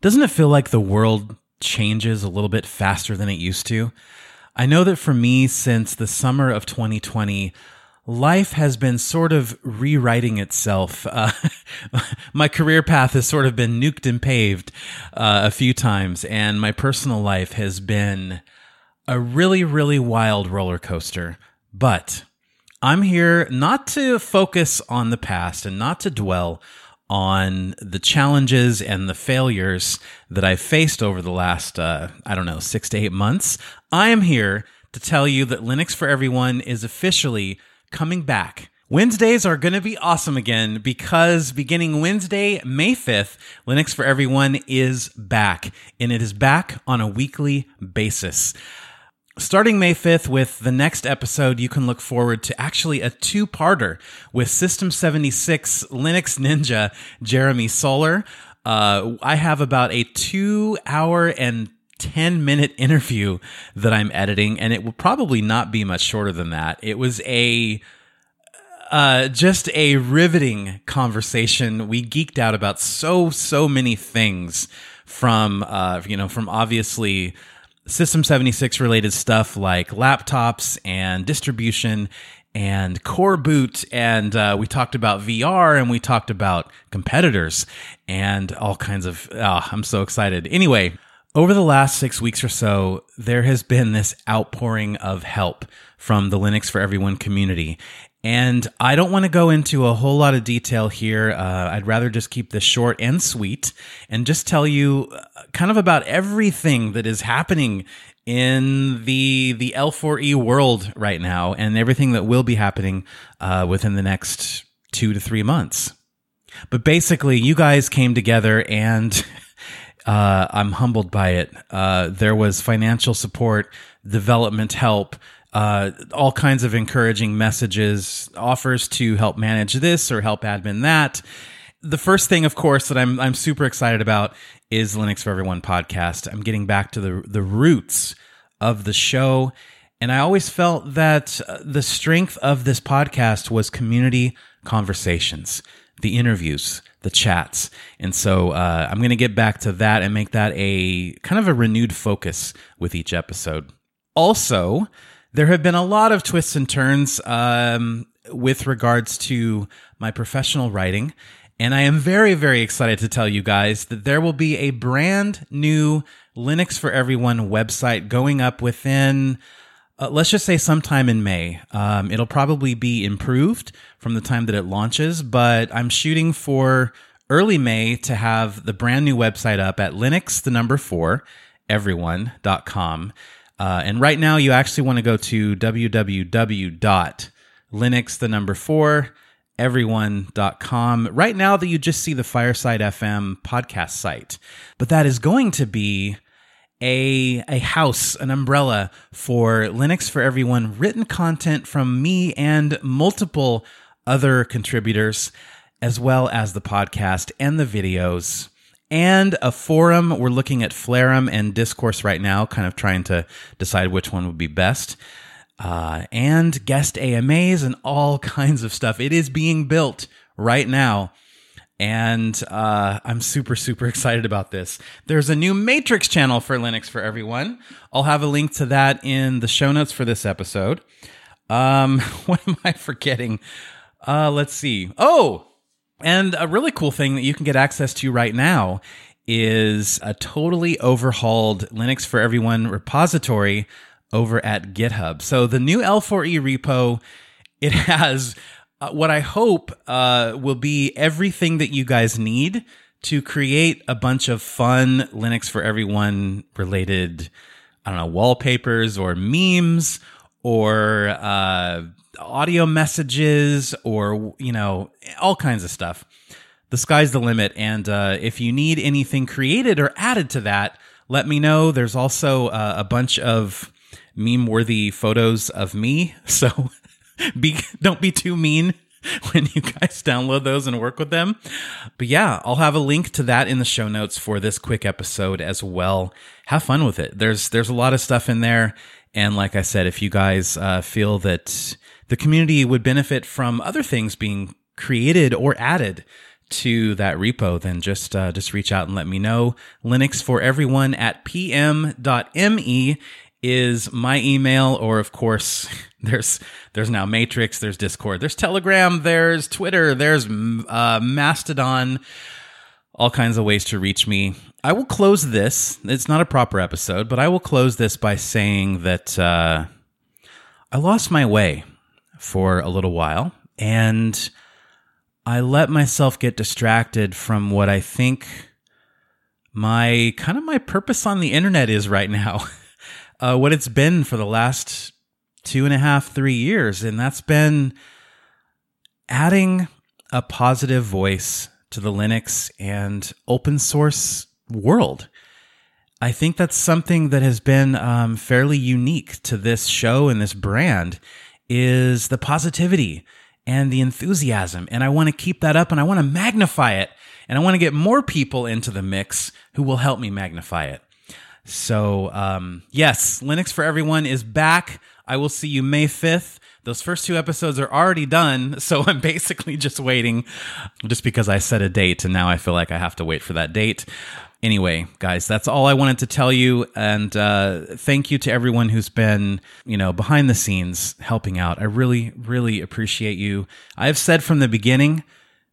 Doesn't it feel like the world changes a little bit faster than it used to? I know that for me, since the summer of 2020, life has been sort of rewriting itself. Uh, my career path has sort of been nuked and paved uh, a few times, and my personal life has been a really, really wild roller coaster. But I'm here not to focus on the past and not to dwell on the challenges and the failures that I've faced over the last, uh, I don't know, six to eight months. I am here to tell you that Linux for Everyone is officially coming back. Wednesdays are going to be awesome again because beginning Wednesday, May 5th, Linux for Everyone is back and it is back on a weekly basis. Starting May 5th with the next episode, you can look forward to actually a two parter with System 76 Linux Ninja Jeremy Soller. Uh, I have about a two hour and 10 minute interview that I'm editing, and it will probably not be much shorter than that. It was a uh, just a riveting conversation. We geeked out about so, so many things from, uh, you know, from obviously System 76 related stuff like laptops and distribution and coreboot and uh, we talked about vr and we talked about competitors and all kinds of oh, i'm so excited. Anyway over the last six weeks or so there has been this outpouring of help from the linux for everyone community and I don't want to go into a whole lot of detail here. Uh, I'd rather just keep this short and sweet and just tell you uh, kind of about everything that is happening in the the L4E world right now and everything that will be happening uh, within the next two to three months. But basically, you guys came together and uh, I'm humbled by it. Uh, there was financial support, development help, uh, all kinds of encouraging messages, offers to help manage this or help admin that. The first thing, of course, that I'm I'm super excited about is Linux for Everyone podcast. I'm getting back to the the roots of the show, and I always felt that uh, the strength of this podcast was community conversations, the interviews, the chats, and so uh, I'm going to get back to that and make that a kind of a renewed focus with each episode. Also, there have been a lot of twists and turns um, with regards to my professional writing. And I am very, very excited to tell you guys that there will be a brand new Linux for Everyone website going up within, uh, let's just say sometime in May. Um, it'll probably be improved from the time that it launches, but I'm shooting for early May to have the brand new website up at Linux, the number four, everyone.com. Uh, and right now, you actually want to go to www.linux, the number four, everyone.com. Right now, that you just see the Fireside FM podcast site, but that is going to be a a house, an umbrella for Linux for Everyone written content from me and multiple other contributors, as well as the podcast and the videos and a forum. We're looking at Flarum and Discourse right now, kind of trying to decide which one would be best. Uh, and guest AMAs and all kinds of stuff. It is being built right now. And uh, I'm super, super excited about this. There's a new Matrix channel for Linux for everyone. I'll have a link to that in the show notes for this episode. Um, what am I forgetting? Uh, let's see. Oh, and a really cool thing that you can get access to right now is a totally overhauled Linux for Everyone repository over at GitHub. So the new L4E repo, it has uh, what I hope uh, will be everything that you guys need to create a bunch of fun Linux for Everyone related, I don't know, wallpapers or memes or uh, audio messages or, you know, all kinds of stuff. The sky's the limit. And uh, if you need anything created or added to that, let me know. There's also uh, a bunch of meme worthy photos of me. So be, don't be too mean when you guys download those and work with them. But yeah, I'll have a link to that in the show notes for this quick episode as well. Have fun with it. There's there's a lot of stuff in there, and like I said, if you guys uh, feel that the community would benefit from other things being created or added to that repo, then just uh, just reach out and let me know. Linux for everyone at pm.me is my email, or of course, there's there's now Matrix, there's Discord, there's Telegram, there's Twitter, there's uh, Mastodon, all kinds of ways to reach me. I will close this. It's not a proper episode, but I will close this by saying that uh, I lost my way for a little while, and I let myself get distracted from what I think my kind of my purpose on the internet is right now. uh, what it's been for the last two and a half, three years. And that's been adding a positive voice to the Linux and open source world. I think that's something that has been um, fairly unique to this show and this brand is the positivity and the enthusiasm. And I want to keep that up and I want to magnify it. And I want to get more people into the mix who will help me magnify it. So, um, yes, Linux for Everyone is back. I will see you May 5th. Those first two episodes are already done. So I'm basically just waiting just because I set a date and now I feel like I have to wait for that date. Anyway, guys, that's all I wanted to tell you. And uh, thank you to everyone who's been, you know, behind the scenes helping out. I really, really appreciate you. I've said from the beginning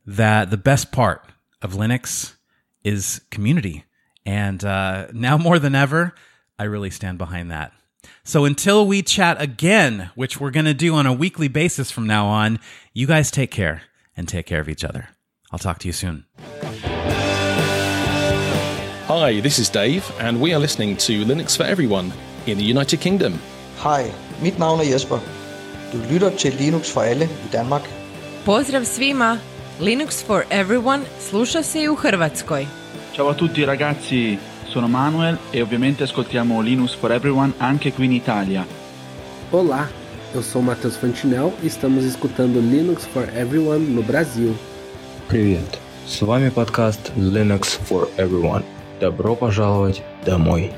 that the best part of Linux is community. And uh, now more than ever, I really stand behind that. So until we chat again, which we're going to do on a weekly basis from now on, you guys take care and take care of each other. I'll talk to you soon. Hi, this is Dave, and we are listening to Linux for Everyone in the United Kingdom. Hej, mit navn er Jesper. Du lytter til Linux for alle i Danmark. Pozdrav svima! Linux for Everyone sluša se i u Hrvatskoj. Ciao a tutti ragazzi, sono Manuel e ovviamente ascoltiamo Linux for Everyone anche qui in Italia. Olá, eu sou Matheus Fantinel e estamos escutando Linux for Everyone no Brasil. Привет, с вами подкаст Linux for Everyone. Добро пожаловать домой.